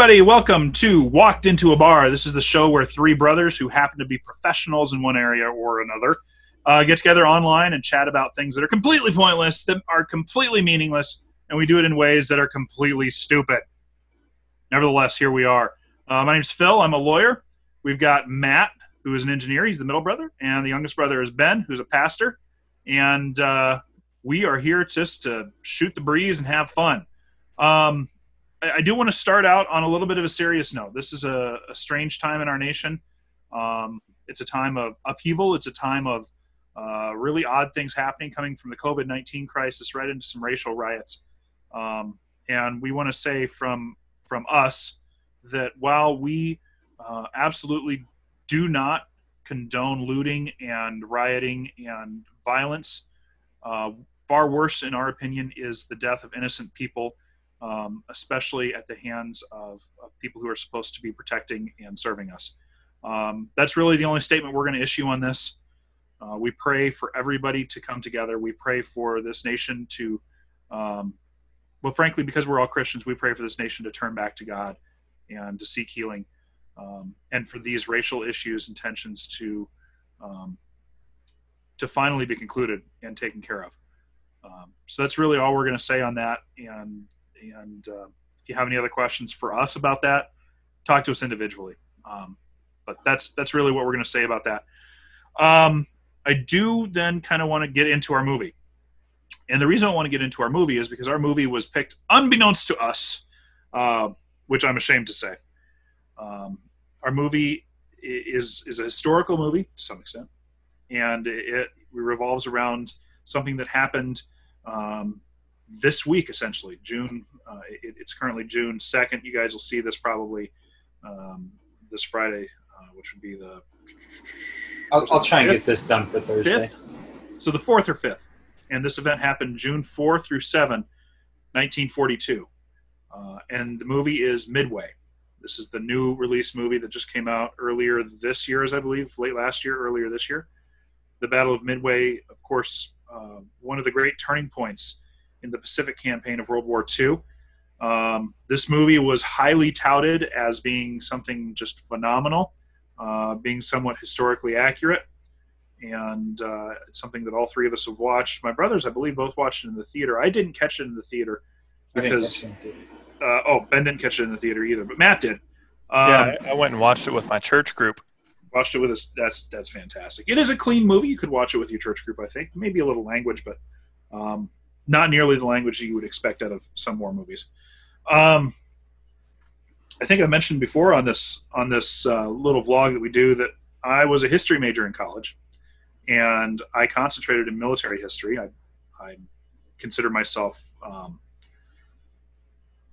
everybody. Welcome to Walked Into a Bar. This is the show where three brothers who happen to be professionals in one area or another uh, get together online and chat about things that are completely pointless, that are completely meaningless, and we do it in ways that are completely stupid. Nevertheless, here we are. Uh, my name's Phil. I'm a lawyer. We've got Matt, who is an engineer. He's the middle brother. And the youngest brother is Ben, who's a pastor. And uh, we are here just to shoot the breeze and have fun. Um, I, do want to start out on a little bit of a serious note. This is a, a strange time in our nation. Um, it's a time of upheaval. It's a time of uh, really odd things happening coming from the COVID 19 crisis right into some racial riots. Um, and we want to say from, from us that while we uh, absolutely do not condone looting and rioting and violence, uh, far worse, in our opinion, is the death of innocent people um, especially at the hands of, of, people who are supposed to be protecting and serving us. Um, that's really the only statement we're going to issue on this. Uh, we pray for everybody to come together. We pray for this nation to, um, well, frankly, because we're all Christians, we pray for this nation to turn back to God and to seek healing, um, and for these racial issues and tensions to um, to finally be concluded and taken care of. Um, so that's really all we're going to say on that. And and uh, if you have any other questions for us about that, talk to us individually. Um, but that's that's really what we're going to say about that. Um, I do then kind of want to get into our movie, and the reason I want to get into our movie is because our movie was picked unbeknownst to us, uh, which I'm ashamed to say. Um, our movie is is a historical movie to some extent, and it, it revolves around something that happened um, this week, essentially. June. Uh, it, it's currently June second. You guys will see this probably um, this Friday, uh, which would be the. I'll, I'll try and get this done for Thursday. Fifth? So the fourth or fifth, and this event happened June four through seven, 1942, uh, and the movie is Midway. This is the new release movie that just came out earlier this year, as I believe, late last year, earlier this year. The Battle of Midway, of course, uh, one of the great turning points in the Pacific campaign of World War II. Um, this movie was highly touted as being something just phenomenal, uh, being somewhat historically accurate, and uh, it's something that all three of us have watched. My brothers, I believe, both watched it in the theater. I didn't catch it in the theater because uh, oh, Ben didn't catch it in the theater either, but Matt did. Um, yeah, I went and watched it with my church group. Watched it with us. That's that's fantastic. It is a clean movie. You could watch it with your church group. I think maybe a little language, but um, not nearly the language you would expect out of some war movies. Um, I think I mentioned before on this on this uh, little vlog that we do that I was a history major in college, and I concentrated in military history. I, I consider myself um,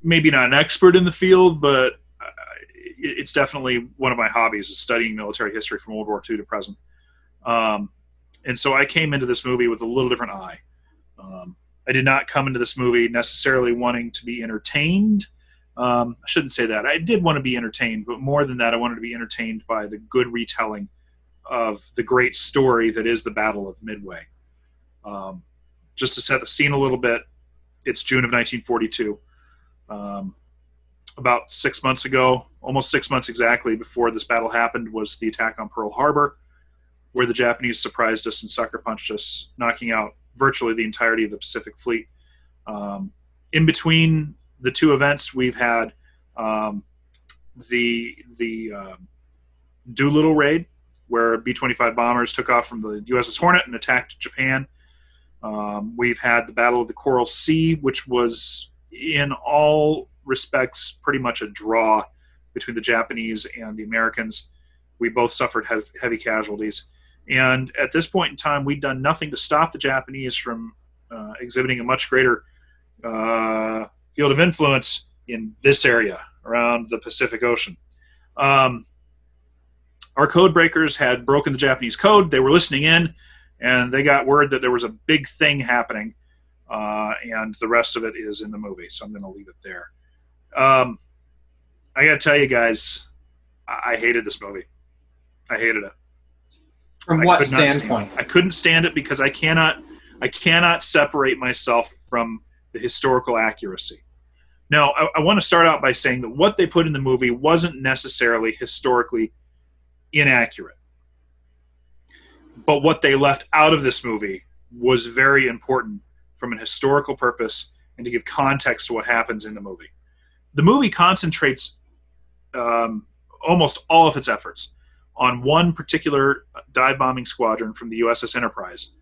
maybe not an expert in the field, but it's definitely one of my hobbies is studying military history from World War II to present. Um, and so I came into this movie with a little different eye. Um, I did not come into this movie necessarily wanting to be entertained. Um, I shouldn't say that. I did want to be entertained, but more than that, I wanted to be entertained by the good retelling of the great story that is the Battle of Midway. Um, just to set the scene a little bit, it's June of 1942. Um, about six months ago, almost six months exactly before this battle happened, was the attack on Pearl Harbor, where the Japanese surprised us and sucker punched us, knocking out virtually the entirety of the Pacific Fleet. Um, in between the two events, we've had um, the the uh, Doolittle raid, where B-25 bombers took off from the USS Hornet and attacked Japan. Um, we've had the Battle of the Coral Sea, which was in all respects pretty much a draw between the Japanese and the Americans. We both suffered heavy casualties. And at this point in time, we'd done nothing to stop the Japanese from uh, exhibiting a much greater uh, field of influence in this area around the Pacific Ocean. Um, our code breakers had broken the Japanese code. They were listening in, and they got word that there was a big thing happening. Uh, and the rest of it is in the movie, so I'm going to leave it there. Um, I got to tell you guys, I-, I hated this movie. I hated it. From what standpoint? I couldn't stand it because I cannot I cannot separate myself from the historical accuracy. Now, I, I want to start out by saying that what they put in the movie wasn't necessarily historically inaccurate. But what they left out of this movie was very important from an historical purpose and to give context to what happens in the movie. The movie concentrates um, almost all of its efforts on one particular dive bombing squadron from the USS Enterprise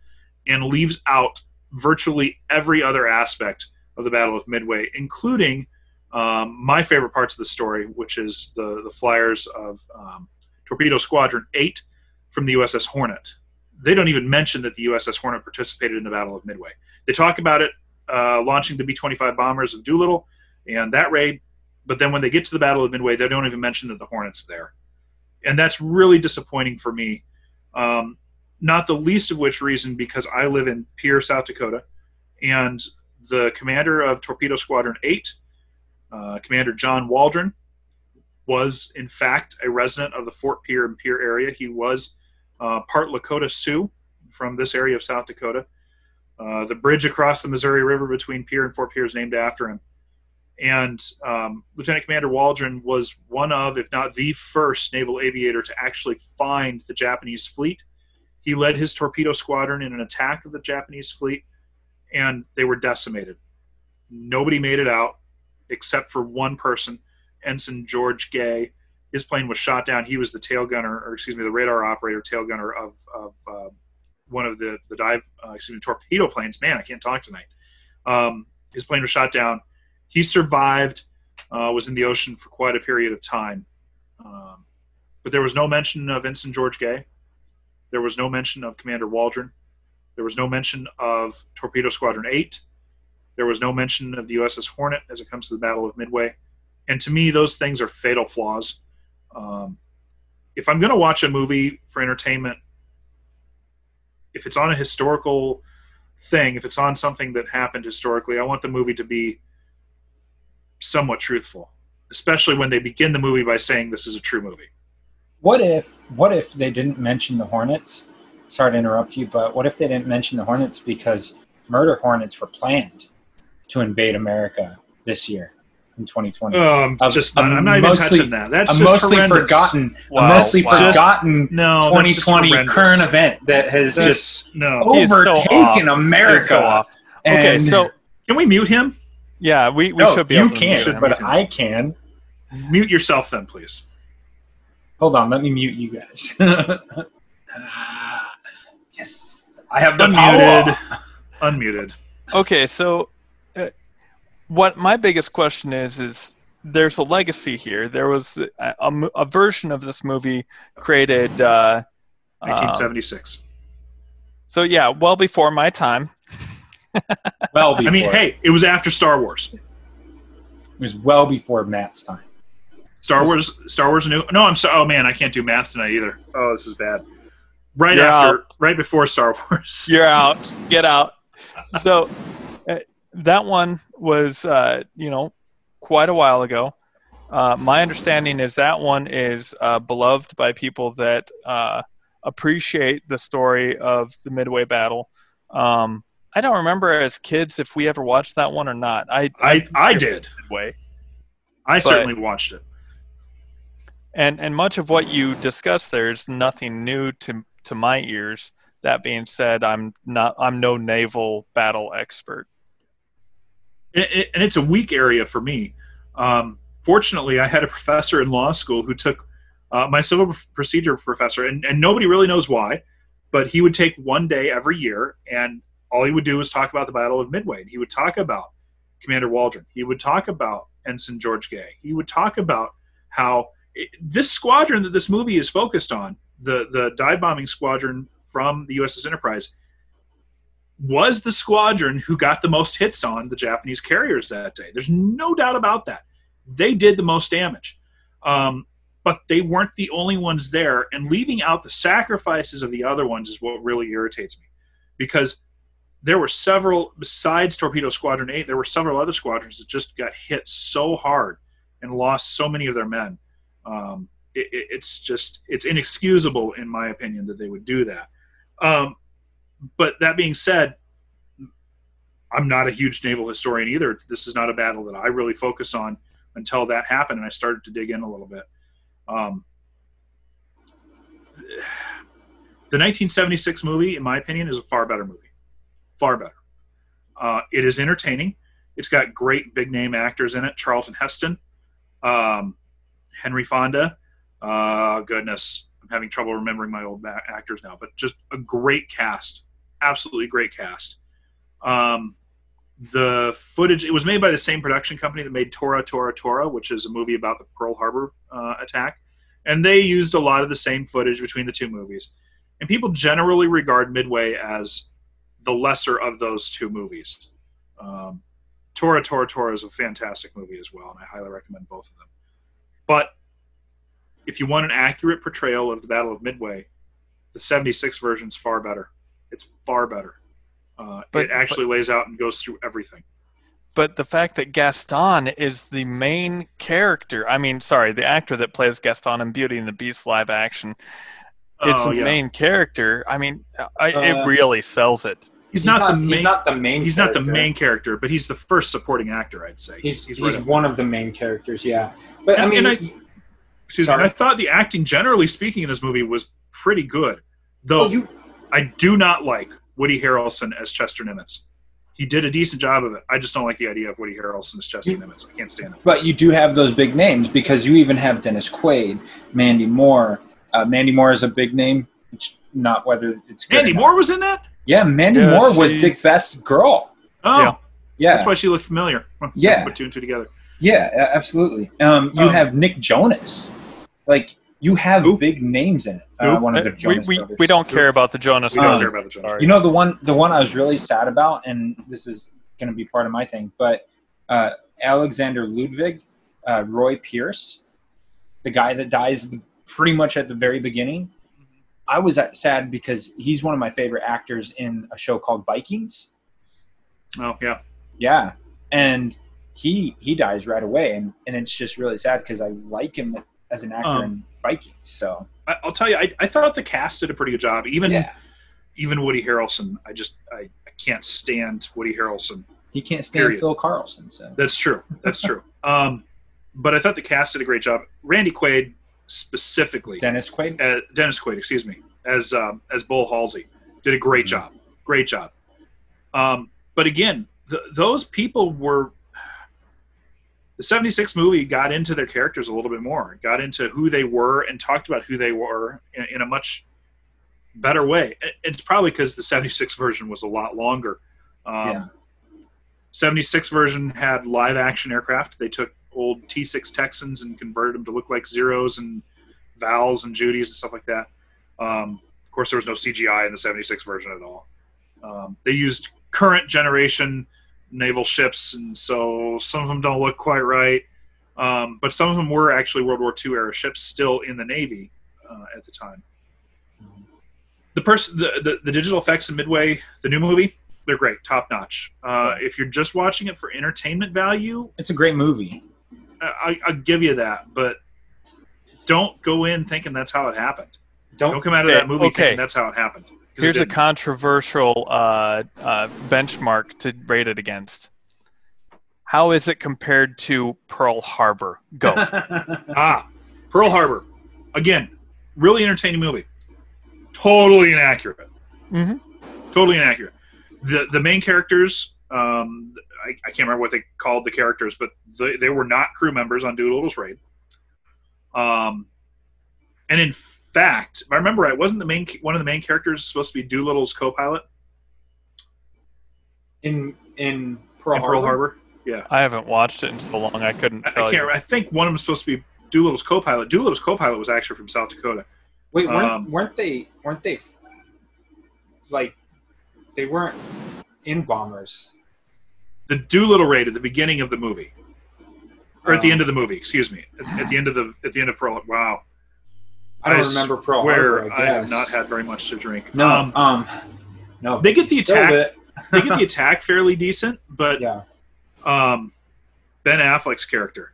and leaves out virtually every other aspect of the Battle of Midway, including um, my favorite parts of the story, which is the, the flyers of um, Torpedo Squadron 8 from the USS Hornet. They don't even mention that the USS Hornet participated in the Battle of Midway. They talk about it uh, launching the B 25 bombers of Doolittle and that raid, but then when they get to the Battle of Midway, they don't even mention that the Hornet's there. And that's really disappointing for me. Um, not the least of which reason because I live in Pierre, South Dakota, and the commander of Torpedo Squadron 8, uh, Commander John Waldron, was in fact a resident of the Fort Pierre and Pierre area. He was uh, part Lakota Sioux from this area of South Dakota. Uh, the bridge across the Missouri River between Pierre and Fort Pierre is named after him. And um, Lieutenant Commander Waldron was one of, if not the first naval aviator to actually find the Japanese fleet. He led his torpedo squadron in an attack of the Japanese fleet, and they were decimated. Nobody made it out except for one person, Ensign George Gay. His plane was shot down. He was the tail gunner, or excuse me, the radar operator, tail gunner of, of uh, one of the, the dive, uh, excuse me, torpedo planes. Man, I can't talk tonight. Um, his plane was shot down. He survived, uh, was in the ocean for quite a period of time. Um, but there was no mention of Ensign George Gay. There was no mention of Commander Waldron. There was no mention of Torpedo Squadron 8. There was no mention of the USS Hornet as it comes to the Battle of Midway. And to me, those things are fatal flaws. Um, if I'm going to watch a movie for entertainment, if it's on a historical thing, if it's on something that happened historically, I want the movie to be somewhat truthful, especially when they begin the movie by saying this is a true movie. What if what if they didn't mention the Hornets? Sorry to interrupt you, but what if they didn't mention the Hornets because murder hornets were planned to invade America this year in 2020? Um, A- just not, I'm not even touching that. That's a just mostly horrendous. forgotten, a Wow, mostly wow. forgotten No, that's just 2020 current event that has That's- just no. He is so overtaken off. America. so off. Okay, And- so Can we mute him? Yeah, we, we no, should be you able to mute can't, but I can. Mute yourself then, please. Hold on, let me mute you guys. Ah, yes, I have the Unmuted. power. Unmuted. Okay, so uh, what my biggest question is is there's a legacy here. There was a, a a version of this movie created. Uh, um, 1976. so yeah, well before my time. Well, before. I mean, hey, it was after Star Wars. it was well before Matt's time. Star Wars. Star Wars. New. No, I'm sorry. Oh man, I can't do math tonight either. Oh, this is bad. Right You're after, right before Star Wars. You're out. Get out. So uh, that one was, uh, you know, quite a while ago. Uh, my understanding is that one is uh, beloved by people that uh, appreciate the story of the Midway battle. Um, I don't remember as kids if we ever watched that one or not. I I I did. Midway. I certainly watched it. And and much of what you discussed there is nothing new to to my ears. That being said, I'm not I'm no naval battle expert. It, it, and it's a weak area for me. Um, fortunately, I had a professor in law school who took uh, my civil procedure professor, and, and nobody really knows why, but he would take one day every year, and all he would do was talk about the Battle of Midway. And he would talk about Commander Waldron. He would talk about Ensign George Gay. He would talk about how it, this squadron that this movie is focused on, the the dive bombing squadron from the USS Enterprise, was the squadron who got the most hits on the Japanese carriers that day. There's no doubt about that. They did the most damage. Um, but they weren't the only ones there. And leaving out the sacrifices of the other ones is what really irritates me. Because there were several, besides Torpedo Squadron 8, there were several other squadrons that just got hit so hard and lost so many of their men. Um, it, it, it's just, it's inexcusable, in my opinion, that they would do that. Um, but that being said, I'm not a huge naval historian either. This is not a battle that I really focus on until that happened, and I started to dig in a little bit. Um, the 1976 movie, in my opinion, is a far better movie. Far better. Uh, it is entertaining. It's got great big name actors in it. Charlton Heston, um, Henry Fonda. Uh, goodness, I'm having trouble remembering my old actors now, but just a great cast. Absolutely great cast. Um, the footage it was made by the same production company that made Tora Tora Tora, which is a movie about the Pearl Harbor uh, attack, and they used a lot of the same footage between the two movies. And people generally regard Midway as the lesser of those two movies. Um, Tora Tora Tora is a fantastic movie as well, and I highly recommend both of them. But if you want an accurate portrayal of the Battle of Midway, the 76 version is far better. It's far better. Uh, But- it actually lays out and goes through everything. But the fact that Gaston is the main character, I mean, sorry, the actor that plays Gaston in Beauty and the Beast live action is Oh, the yeah. main character. I mean, I, Uh, it really sells it. He's, not, the main. He's not the main. he's not the character. main character, but he's the first supporting actor. I'd say He's he's, right one of the main characters. Yeah, but I mean, and I- Excuse me. Sorry. and I thought the acting, generally speaking, in this movie was pretty good. Though well, you I do not like Woody Harrelson as Chester Nimitz. He did a decent job of it. I just don't like the idea of Woody Harrelson as Chester You- Nimitz. I can't stand it. But you do have those big names because you even have Dennis Quaid, Mandy Moore. Uh, Mandy Moore is a big name. It's not whether it's good Andy. Moore was in that. Yeah, Mandy Yeah, Moore was she's- Dick Best's girl. Oh, Yeah. Yeah, that's why she looked familiar. Yeah. put two and two together. yeah, absolutely. Um, you Um, have Nick Jonas. Like you have Who? big names in it. Uh, one of the Uh, we, we, brothers. we don't care about the Jonas We don't Brothers. care about the Jonas You know the one the one I was really sad about, and this is going to be part of my thing, but uh, Alexander Ludwig, uh, Roy Pierce, the guy that dies the, pretty much at the very beginning. I was sad because he's one of my favorite actors in a show called Vikings. Oh yeah. Yeah, and he he dies right away, and, and it's just really sad because I like him as an actor Um, in Vikings. So I, I'll tell you, I, I thought the cast did a pretty good job. Even yeah, even Woody Harrelson, I just I, I can't stand Woody Harrelson. he can't stand Period. Phil Carlson. So That's true. That's true. Um, but I thought the cast did a great job. Randy Quaid specifically, Dennis Quaid. uh, Dennis Quaid, excuse me, as um, as Bull Halsey, did a great job. Great job. Um, but again, th- those people were the '76 movie got into their characters a little bit more, got into who they were, and talked about who they were in, in a much better way. It- It's probably because the '76 version was a lot longer. Um, Yeah. 76 version had live action aircraft. They took old T6 Texans and converted them to look like Zeros and Vals and Judys and stuff like that. Um, of course, there was no CGI in the 76 version at all. Um, they used current generation naval ships, and so some of them don't look quite right. Um, but some of them were actually World War II era ships still in the Navy uh, at the time. The person, the, the, the digital effects in Midway, the new movie, they're great, top notch. Uh, if you're just watching it for entertainment value, It's a great movie. I, I'll give you that, but don't go in thinking that's how it happened. Don't don't come out of that movie okay. thinking that's how it happened. 'Cause it Here's a controversial uh, uh, benchmark to rate it against. How is it compared to Pearl Harbor? Go. ah, Pearl Harbor, again, really entertaining movie. Totally inaccurate. Mhm. Totally inaccurate. The the main characters, um, I, I can't remember what they called the characters, but they, they were not crew members on Doolittle's raid. Um, and in fact, if I remember right, wasn't the main one of the main characters supposed to be Doolittle's co-pilot in in Pearl, in Pearl Harbor. Harbor? I haven't watched it in so long I couldn't I, I can't. you. I think one of them was supposed to be Doolittle's co-pilot. Doolittle's co-pilot was actually from South Dakota. Wait, weren't, Um, weren't they? Weren't they? Like, they weren't in bombers. The Doolittle raid at the beginning of the movie, or at the Um, end of the movie. Excuse me. At, at the end of the at the end of Pearl. Wow. I don't I remember Pearl Where Harbor. I, I, have not had very much to drink. No, Um, um, no. they get the attack- they get the attack fairly decent, but Yeah, um, Ben Affleck's character.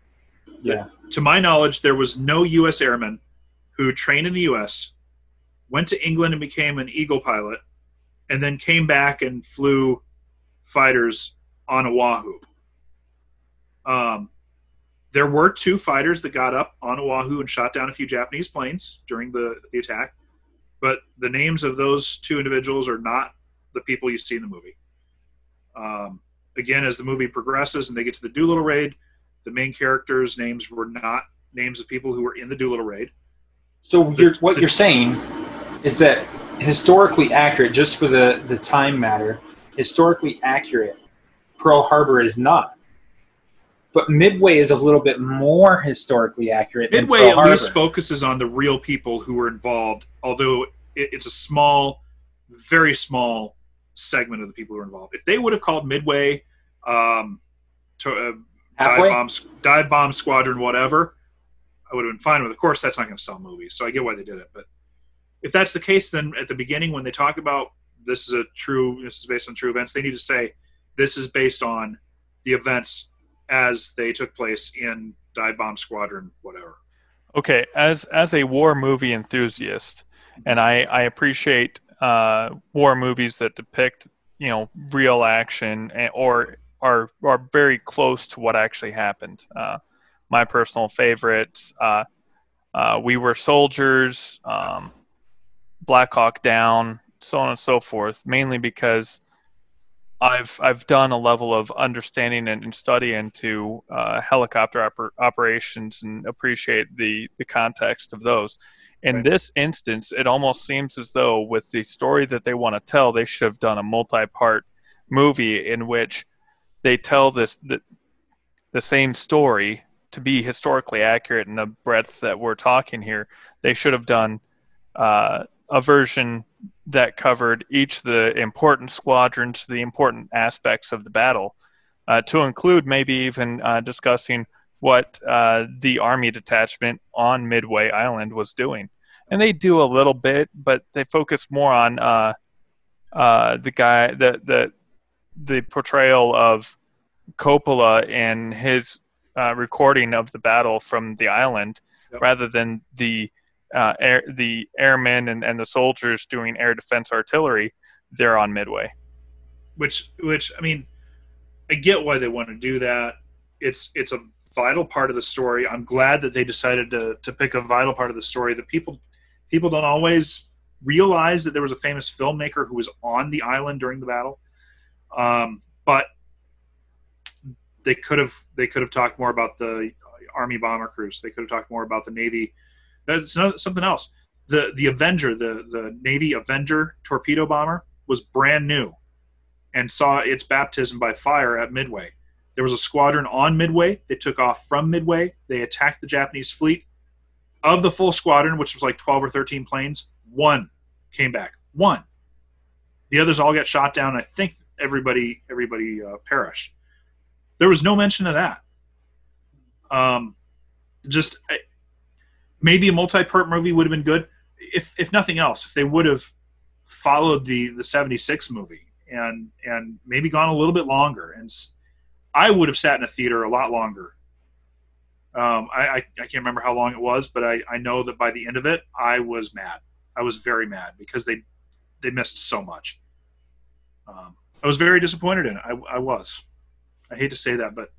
yeah. to my knowledge, there was no U.S. airman who trained in the U.S., went to England and became an Eagle pilot, and then came back and flew fighters on Oahu. Um, there were two fighters that got up on Oahu and shot down a few Japanese planes during the, the attack, but the names of those two individuals are not the people you see in the movie. Um, again, as the movie progresses and they get to the Doolittle raid, the main characters' names were not names of people who were in the Doolittle raid. So you're, what you're saying is that historically accurate, just for the, the time matter, historically accurate, Pearl Harbor is not. But Midway is a little bit more historically accurate. than Midway at Harbor. least focuses on the real people who were involved, although it's a small, very small segment of the people who were involved. If they would have called Midway um, to, uh, dive, bomb, dive bomb squadron, whatever, I would have been fine with. Of course, that's not going to sell movies, so I get why they did it. But if that's the case, then at the beginning when they talk about this is a true, this is based on true events, they need to say this is based on the events as they took place in dive bomb squadron, whatever. okay as as a war movie enthusiast and i i appreciate uh war movies that depict you know real action and, or are are very close to what actually happened uh my personal favorites uh uh we were soldiers um black hawk down so on and so forth mainly because I've I've done a level of understanding and, and study into uh, helicopter oper- operations and appreciate the the context of those. In Right. this instance, it almost seems as though with the story that they want to tell, they should have done a multi-part movie in which they tell this the, the same story to be historically accurate in the breadth that we're talking here. They should have done uh, a version that covered each of the important squadrons, the important aspects of the battle, uh, to include maybe even uh, discussing what uh, the army detachment on Midway Island was doing. And they do a little bit, but they focus more on uh, uh, the guy, the the the portrayal of Coppola and his uh, recording of the battle from the island, Yep. rather than the uh, air, the airmen and, and the soldiers doing air defense artillery there on Midway. which which I mean, I get why they want to do that. It's it's a vital part of the story. I'm glad that they decided to to pick a vital part of the story that people people don't always realize that there was a famous filmmaker who was on the island during the battle. Um, but they could have they could have talked more about the army bomber crews. They could have talked more about the navy. That's something else. The the Avenger, the the Navy Avenger torpedo bomber was brand new and saw its baptism by fire at Midway. There was a squadron on Midway. They took off from Midway. They attacked the Japanese fleet. Of the full squadron, which was like 12 or 13 planes, one came back. One. The others all got shot down. I think everybody everybody uh, perished. There was no mention of that. Um, just maybe a multi-part movie would have been good. If if nothing else. If they would have followed the the 76 movie and and maybe gone a little bit longer and i would have sat in a theater a lot longer. Um, I, I, I can't remember how long it was but I, I know that by the end of it i was mad. I was very mad because they they missed so much. Um, i was very disappointed in it. I, I was. I hate to say that but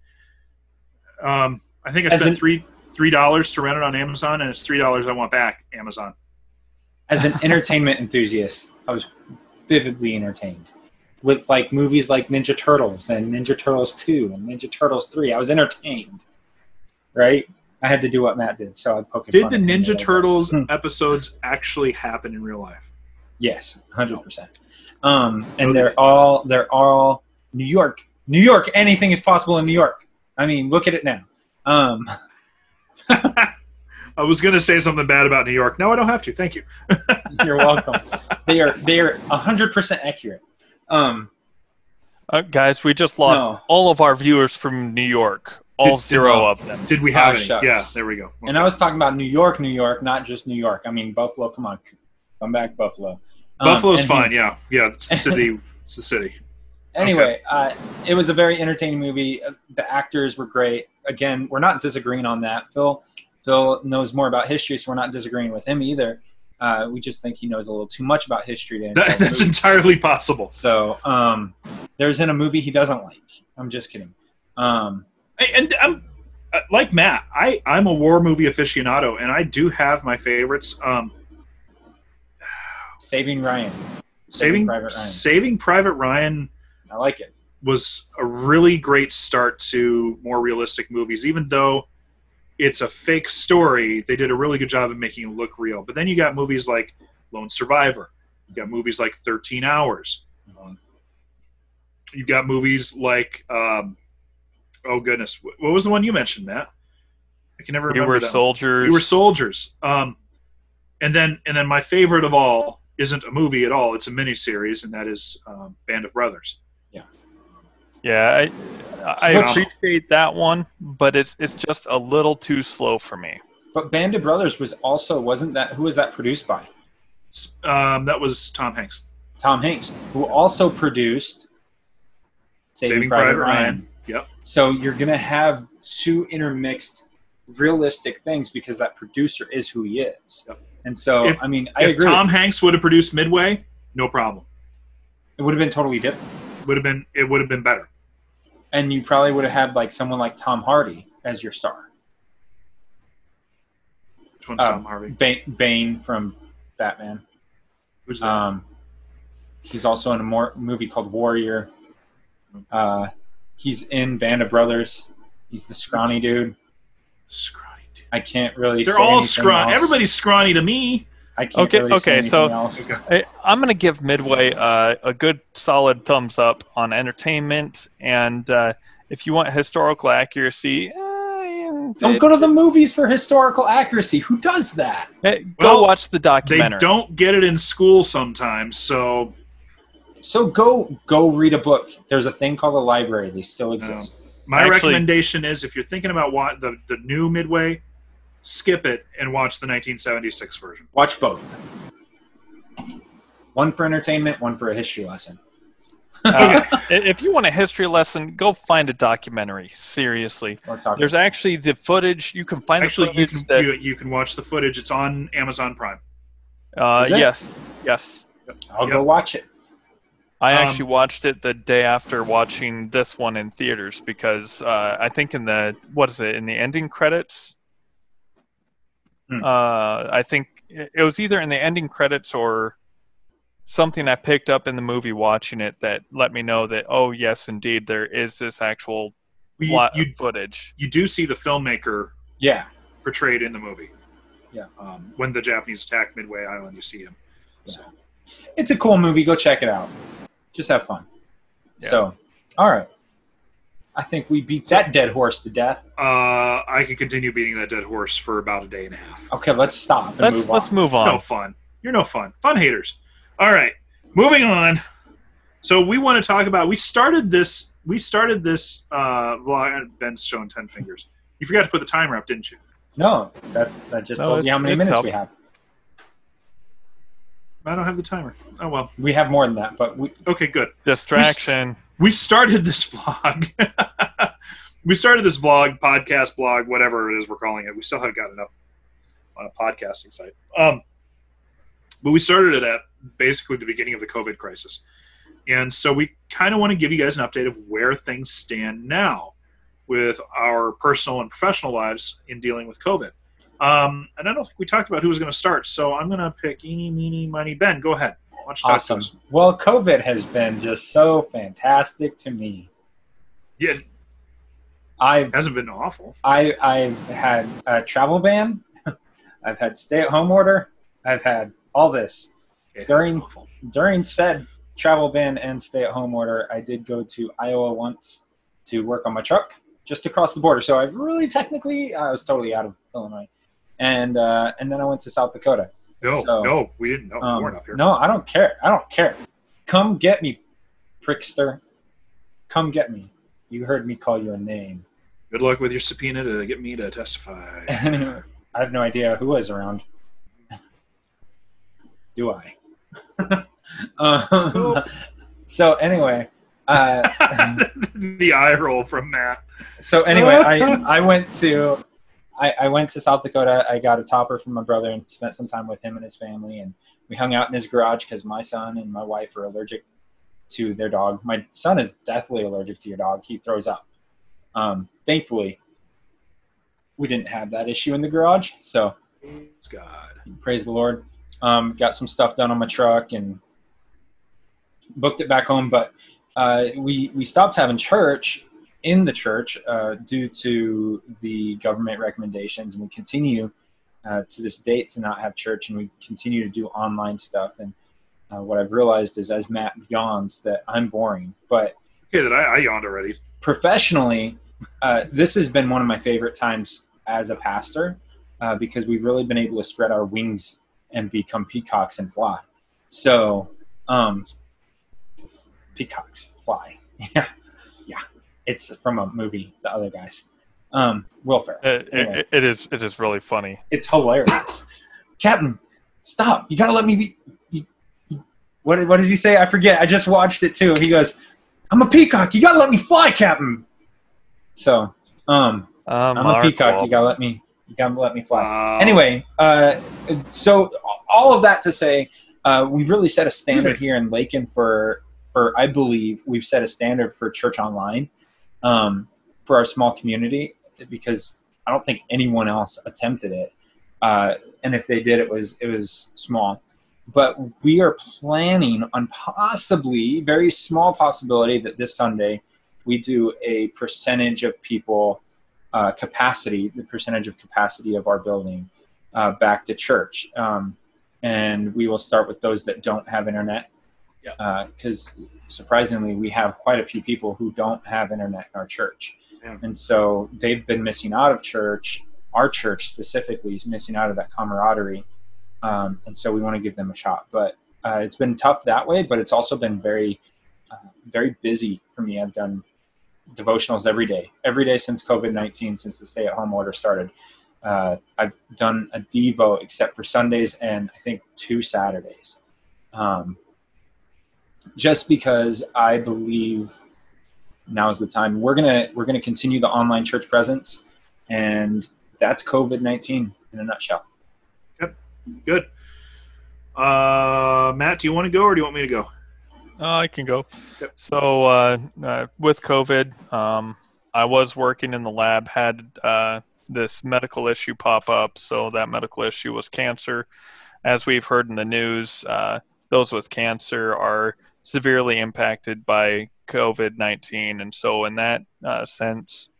um, i think i As spent in- three three dollars to rent it on amazon and it's three dollars i want back amazon As an entertainment enthusiast, I was vividly entertained with like movies like Ninja Turtles and Ninja Turtles Two and Ninja Turtles Three. I was entertained. Right? I had to do what Matt did, so I poked. did the at him a ninja turtles Hmm. episodes actually happen in real life Yes, hundred percent. Um, and they're all they're all New York, New York. Anything is possible in New York. I mean, look at it now. Um, I was going to say something bad about New York. No, I don't have to. Thank you. you're welcome. they are they are hundred percent accurate. Um, Uh, guys, we just lost No. all of our viewers from New York. All Did- zero no. of them. Did we have Ah, any? Yeah, there we go. and I was talking about New York, New York, not just New York. I mean Buffalo. Come on, come back, Buffalo. Um, Buffalo's and- fine. Yeah, yeah. It's the city. it's the city. Anyway, uh, it was a very entertaining movie. Uh, The actors were great. Again, we're not disagreeing on that. Phil, Phil knows more about history, so we're not disagreeing with him either. Uh, we just think he knows a little too much about history to That, that's entirely possible. So um, there's in a movie he doesn't like. I'm just kidding. Um, And I'm uh, like Matt. I I'm a war movie aficionado, and I do have my favorites. Um, Saving Ryan. Saving Private Ryan. Saving Private Ryan I like it. was a really great start to more realistic movies, even though it's a fake story. They did a really good job of making it look real. But then you got movies like Lone Survivor. You got movies like Thirteen Hours. Um, you got movies like um, oh goodness, what was the one you mentioned, Matt? I can never We remember. were that one. soldiers. We were soldiers. Um, and then and then my favorite of all isn't a movie at all. It's a miniseries, and that is um, Band of Brothers. Yeah, I, I Which- appreciate that one, but it's it's just a little too slow for me. But Band of Brothers was also wasn't that who was that produced by? Um, that was Tom Hanks. Tom Hanks, who also produced Saving Private Ryan. Yep. So you're gonna have two intermixed, realistic things because that producer is who he is. Yep. And so, If- I mean, I if agree. Tom Hanks would have produced Midway, no problem. it would have been totally different, Would have been it would have been better. and you probably would have had like someone like Tom Hardy as your star. Which one's Um, Tom Harvey? Bane, Bane from Batman. Who's that? Um, he's also in a more movie called Warrior. Uh, he's in Band of Brothers. He's the scrawny dude. scrawny dude. I can't really. They're all scrawny. else. Everybody's scrawny to me. I can't Okay, really say okay, so- else. Okay. I, I'm going to give Midway uh, a good solid thumbs up on entertainment, and uh, if you want historical accuracy, uh, Don't go to the movies for historical accuracy. Who does that? eh, go Well, watch the documentary. They documentary. don't get it in school sometimes, so So go go read a book. There's a thing called a library. They still exist. my Actually- recommendation is if you're thinking about what the the new Midway, skip it and watch the 1976 version. Watch both. One for entertainment, one for a history lesson. Uh, if you want a history lesson, go find a documentary. Seriously, there's actually the footage. You can find Actually, the you can that. you, you can watch the footage. It's on Amazon Prime. uh, Is yes, yes. I'll Yep. go watch it. I Um, actually watched it the day after watching this one in theaters because uh, I think in the what is it in the ending credits. Hmm. Uh, I think it it was either in the ending credits or something I picked up in the movie watching it that let me know that oh yes indeed there is this actual You, lot you footage. you do see the filmmaker Yeah. portrayed in the movie. Yeah. Um, when the Japanese attack Midway Island, you see him. So It's a cool movie. Go check it out. Just have fun. Yeah. So, all right. I think we beat that dead horse to death. uh, I could continue beating that dead horse for about a day and a half. Okay, let's stop and Let's move let's on. move on. No fun. You're no fun. Fun haters. All right, moving on. So we want to talk about. We started this. We started this uh, vlog. Ben's showing ten fingers. You forgot to put the timer up, didn't you? No, that, that just No, told you how many minutes help. we have. I don't have the timer. Oh well. We have more than that, but we, Okay, good. Distraction. we started this vlog. we started this vlog, podcast, blog, whatever it is we're calling it. We still haven't gotten up on a podcasting site. Um, but we started it at basically the beginning of the COVID crisis. And so we kind of want to give you guys an update of where things stand now with our personal and professional lives in dealing with COVID. Um, and I don't think we talked about who was going to start. So I'm going to pick eeny, meeny, miny, Ben. Go ahead. Why don't talk awesome. Well, COVID has been just so fantastic to me. Yeah, I've hasn't been awful. I I've had a travel ban. I've had stay at home order. I've had all this. During- During said travel ban and stay at home order, I did go to Iowa once to work on my truck just across the border. So I really technically I was totally out of Illinois. And uh, and then I went to South Dakota. No, So, no, we didn't know. we Um, weren't up here. No, I don't care. I don't care. Come get me, prickster. Come get me. You heard me call you a name. Good luck with your subpoena to get me to testify. I have no idea who was around. Do I? um, so anyway, uh, the eye roll from Matt. so anyway, I I went to I, I went to South Dakota. I got a topper from my brother and spent some time with him and his family. And we hung out in his garage because my son and my wife are allergic to their dog. My son is deathly allergic to your dog. He throws up. Um, thankfully, we didn't have that issue in the garage. So, God. praise the Lord. Um, got some stuff done on my truck and booked it back home. But uh, we we stopped having church in the church uh, due to the government recommendations, and we continue uh, to this date to not have church, and we continue to do online stuff. And uh, what I've realized is, as Matt yawns, that I'm boring, but Okay, that I, I yawned already. professionally, uh, this has been one of my favorite times as a pastor uh, because we've really been able to spread our wings and become peacocks and fly. So, um, peacocks fly. Yeah, yeah. It's from a movie. The other guys, um, Will Ferrell. It, Anyway. it, it is it is really funny. It's hilarious. Captain, stop! You gotta let me be. you- you- What what does he say? I forget. I just watched it too. He goes, "I'm a peacock. You gotta let me fly, Captain." So, um, Um, I'm a peacock. You gotta let me. You gotta let me fly. Wow. Anyway, uh, so all of that to say, uh, we've really set a standard here in Lakin for, for I believe we've set a standard for church online um, for our small community because I don't think anyone else attempted it, uh, and if they did, it was it was small. But we are planning on possibly very small possibility that this Sunday we do a percentage of people uh, capacity, the percentage of capacity of our building uh, back to church. Um, and we will start with those that don't have internet. Yeah. Surprisingly, we have quite a few people who don't have internet in our church. Yeah. And so they've been missing out of church. Our church specifically is missing out of that camaraderie. Um, and so we want to give them a shot. But uh, it's been tough that way, but it's also been very, uh, very busy for me. I've done devotionals every day, every day since COVID 19, since the stay at home order started. Uh, I've done a Devo except for Sundays and I think two Saturdays. Um, just because I believe now is the time. We're gonna we're gonna continue the online church presence, and that's COVID nineteen in a nutshell. Yep, good. Uh, Matt, do you want to go or do you want me to go? Oh, I can go. So uh, uh, with COVID, um, I was working in the lab, had uh, this medical issue pop up. So that medical issue was cancer. As we've heard in the news, uh, those with cancer are severely impacted by COVID 19. And so, in that uh, sense,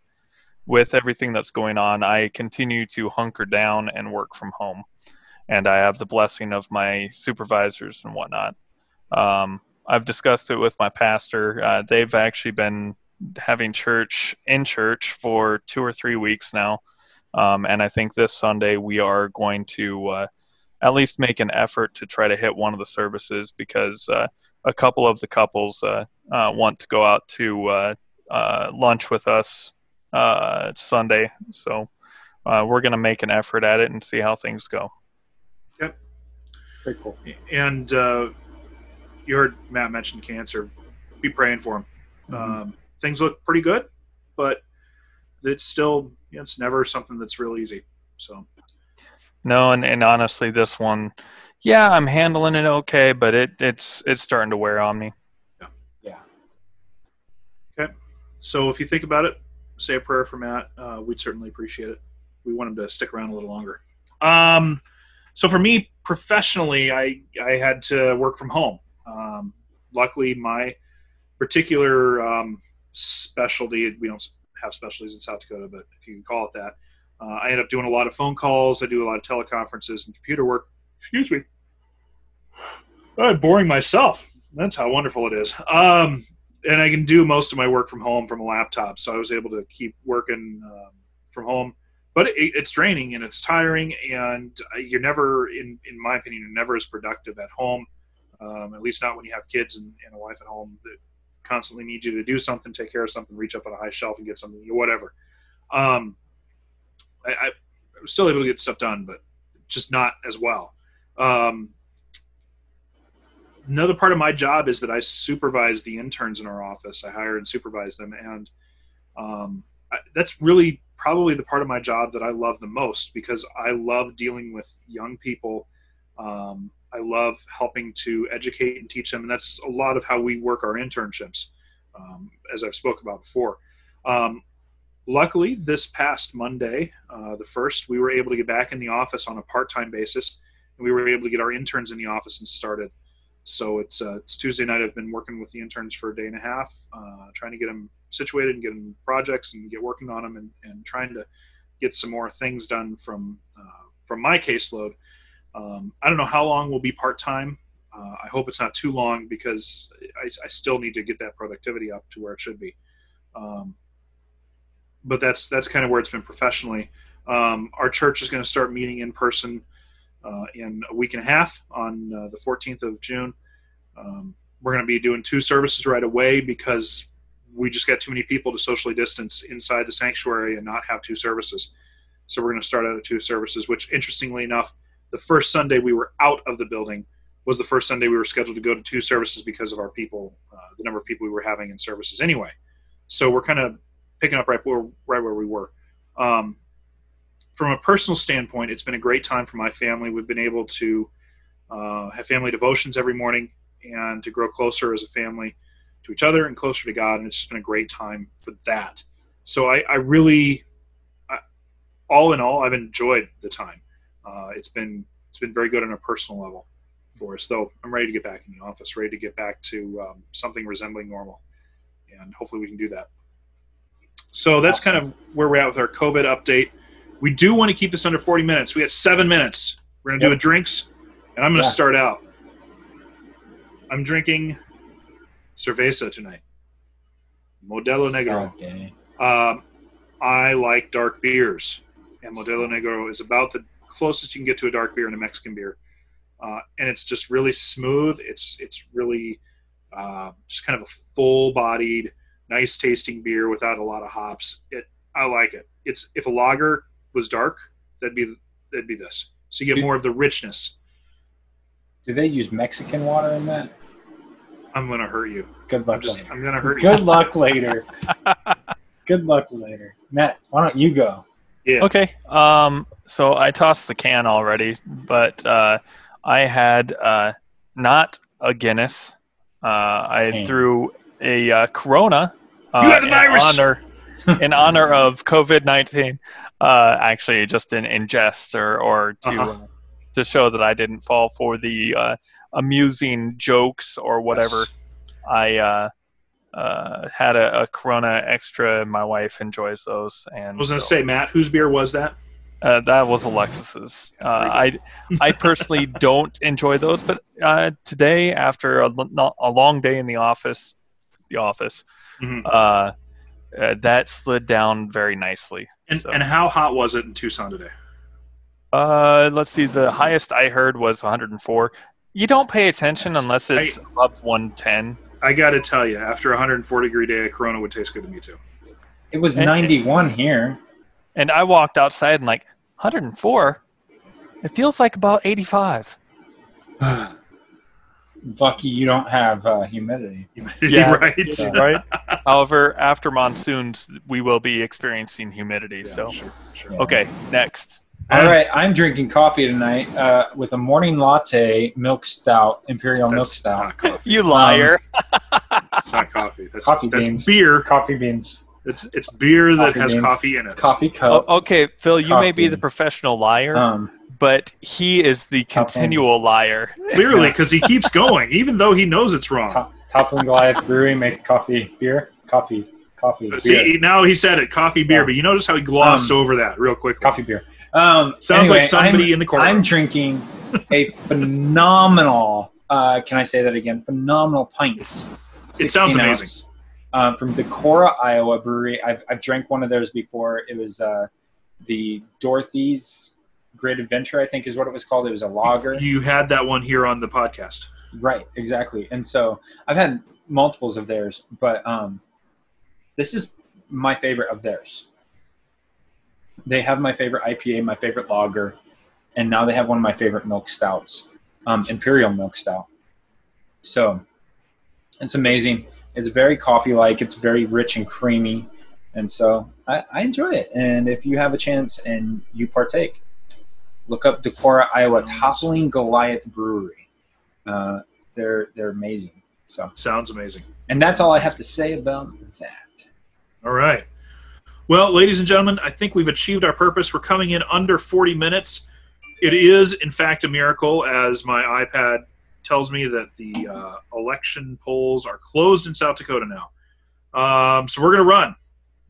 with everything that's going on, I continue to hunker down and work from home. And I have the blessing of my supervisors and whatnot. Um, I've discussed it with my pastor. Uh, they've actually been having church in church for two or three weeks now. Um, and I think this Sunday we are going to uh, at least make an effort to try to hit one of the services because uh, a couple of the couples uh, uh, want to go out to uh, uh, lunch with us uh, Sunday. So uh, we're going to make an effort at it and see how things go. Yep. Very cool. And uh, you heard Matt mention cancer. Be praying for him. Um, things look pretty good, but it's still you know, it's never something that's real easy. So No, and, and honestly, this one, yeah, I'm handling it okay, but it, it's it's starting to wear on me. Yeah. Yeah. Okay. So if you think about it, say a prayer for Matt. Uh, we'd certainly appreciate it. We want him to stick around a little longer. Um, so for me professionally, I I had to work from home. Um, luckily, my particular um, specialty we don't have specialties in South Dakota, but if you can call it that, uh, I end up doing a lot of phone calls. I do a lot of teleconferences and computer work. Excuse me. I'm boring myself. That's how wonderful it is. Um, and I can do most of my work from home from a laptop, so I was able to keep working um, from home. But it, it's draining and it's tiring, and you're never, in in my opinion, you're never as productive at home. Um, at least not when you have kids and, and a wife at home that constantly need you to do something, take care of something, reach up on a high shelf and get something, whatever. Um, I, I was still able to get stuff done, but just not as well. Um, another part of my job is that I supervise the interns in our office. I hire and supervise them, and um, I, that's really probably the part of my job that I love the most because I love dealing with young people. Um, I love helping to educate and teach them, and that's a lot of how we work our internships, um, as I've spoke about before. Um, luckily, this past Monday, uh, the first, we were able to get back in the office on a part-time basis, and we were able to get our interns in the office and started. So it's uh, it's Tuesday night. I've been working with the interns for a day and a half, uh, trying to get them situated and get them projects and get working on them, and, and trying to get some more things done from uh, from my caseload. Um, I don't know how long will be part time. Uh, I hope it's not too long because I, I, still need to get that productivity up to where it should be. Um, but that's that's kind of where it's been professionally. Um, our church is going to start meeting in person uh, in a week and a half on uh, the 14th of June. Um, we're going to be doing two services right away because we just got too many people to socially distance inside the sanctuary and not have two services. So we're going to start out at two services, which interestingly enough, the first Sunday we were out of the building was the first Sunday we were scheduled to go to two services because of our people, uh, the number of people we were having in services anyway. So we're kind of picking up right where, right where we were. Um, from a personal standpoint, it's been a great time for my family. We've been able to uh, have family devotions every morning and to grow closer as a family to each other and closer to God. And it's just been a great time for that. So I, I really, I, all in all, I've enjoyed the time. Uh, it's been it's been very good on a personal level for us. Though I'm ready to get back in the office, ready to get back to um, something resembling normal, and hopefully we can do that. So that's kind of where we're at with our COVID update. We do want to keep this under 40 minutes. We have seven minutes. We're going to yep. do a drinks, and I'm going to yeah. start out. I'm drinking cerveza tonight. Modelo Negro. Um, I like dark beers, and Modelo Negro is about the closest you can get to a dark beer and a Mexican beer. Uh, and it's just really smooth. It's it's really uh, just kind of a full-bodied, nice tasting beer without a lot of hops. It I like it. It's if a lager was dark, that'd be that'd be this. So you get more of the richness. Do they use Mexican water in that? I'm gonna hurt you. Good luck. I'm just later. I'm gonna hurt Good you. Good luck later. Good luck later. Matt, why don't you go? Yeah. Okay. Um. So I tossed the can already, but uh, I had uh, not a Guinness. Uh, I Damn. threw a uh, Corona. Uh, you had the virus. Honor, in honor of COVID nineteen. Uh, actually, just in, in jest or or to uh-huh. uh, to show that I didn't fall for the uh, amusing jokes or whatever. Yes. I uh, uh, had a, a, Corona Extra. My wife enjoys those. And I was going to so, say, Matt, whose beer was that? Uh, that was Alexis's. Uh, I I personally don't enjoy those, but uh, today, after a, a long day in the office, the office, mm-hmm. uh, uh, that slid down very nicely. And, so. and how hot was it in Tucson today? Uh, let's see. The highest I heard was 104. You don't pay attention unless it's I, above 110. I got to tell you, after a 104 degree day, a Corona would taste good to me too. It was and, 91 here. And I walked outside and like 104. It feels like about 85. Lucky you don't have uh, humidity. humidity. Yeah, right. So. right. However, after monsoons, we will be experiencing humidity. Yeah, so, sure, sure. okay, next. All right, I'm drinking coffee tonight uh, with a morning latte milk stout, imperial that's milk stout. you liar! Um, it's not coffee. That's, coffee that's beans. beer. Coffee beans. It's it's beer that coffee has beans. coffee in it. Coffee cup. Oh, okay, Phil, you coffee. may be the professional liar, um, but he is the continual liar. Clearly, because he keeps going, even though he knows it's wrong. Top, Toppling Goliath Brewery make coffee beer, coffee, coffee. See, now he said it, coffee beer, but you notice how he glossed um, over that real quickly. Coffee beer. Um, Sounds anyway, like somebody I'm, in the corner. I'm drinking a phenomenal. Uh, can I say that again? Phenomenal pints. It sounds amazing. Ounce, um, from Decorah, Iowa Brewery. I've, I've drank one of theirs before. It was uh, the Dorothy's Great Adventure, I think is what it was called. It was a logger. You had that one here on the podcast. Right, exactly. And so I've had multiples of theirs, but um, this is my favorite of theirs they have my favorite IPA, my favorite lager, and now they have one of my favorite milk stouts, um, Imperial Milk Stout. So it's amazing. It's very coffee like. It's very rich and creamy. And so I, I enjoy it. And if you have a chance and you partake, look up Decorah, Iowa, Toppling Goliath Brewery. Uh, they're they're amazing. So Sounds amazing. and that's all I have to say about that. All right. Well, ladies and gentlemen, I think we've achieved our purpose. We're coming in under 40 minutes. It is, in fact, a miracle, as my iPad tells me that the uh, election polls are closed in South Dakota now. Um, so we're going to run.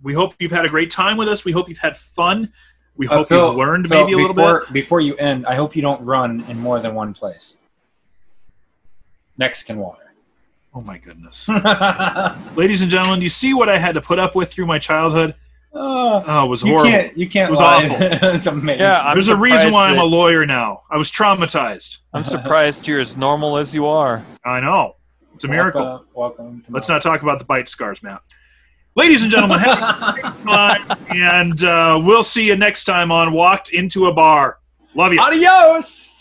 We hope you've had a great time with us. We hope you've had fun. We Uh, hope Phil- you've learned Phil, maybe a little before, bit. Before you end, I hope you don't run in more than one place. Mexican water. Oh, my goodness. ladies and gentlemen, do you see what I had to put up with through my childhood? Oh, Oh, it was horrible. you horrible. can't. You can't. It was lie. awful. it's amazing. Yeah, I'm There's a reason surprised why I'm a lawyer now. I was traumatized. I'm surprised you're as normal as you are. I know. It's a miracle. Welcome, welcome to Let's not talk about the bite scars, Matt. Ladies and gentlemen, have a great time, and uh, we'll see you next time on Walked into a Bar. Love you. Adios.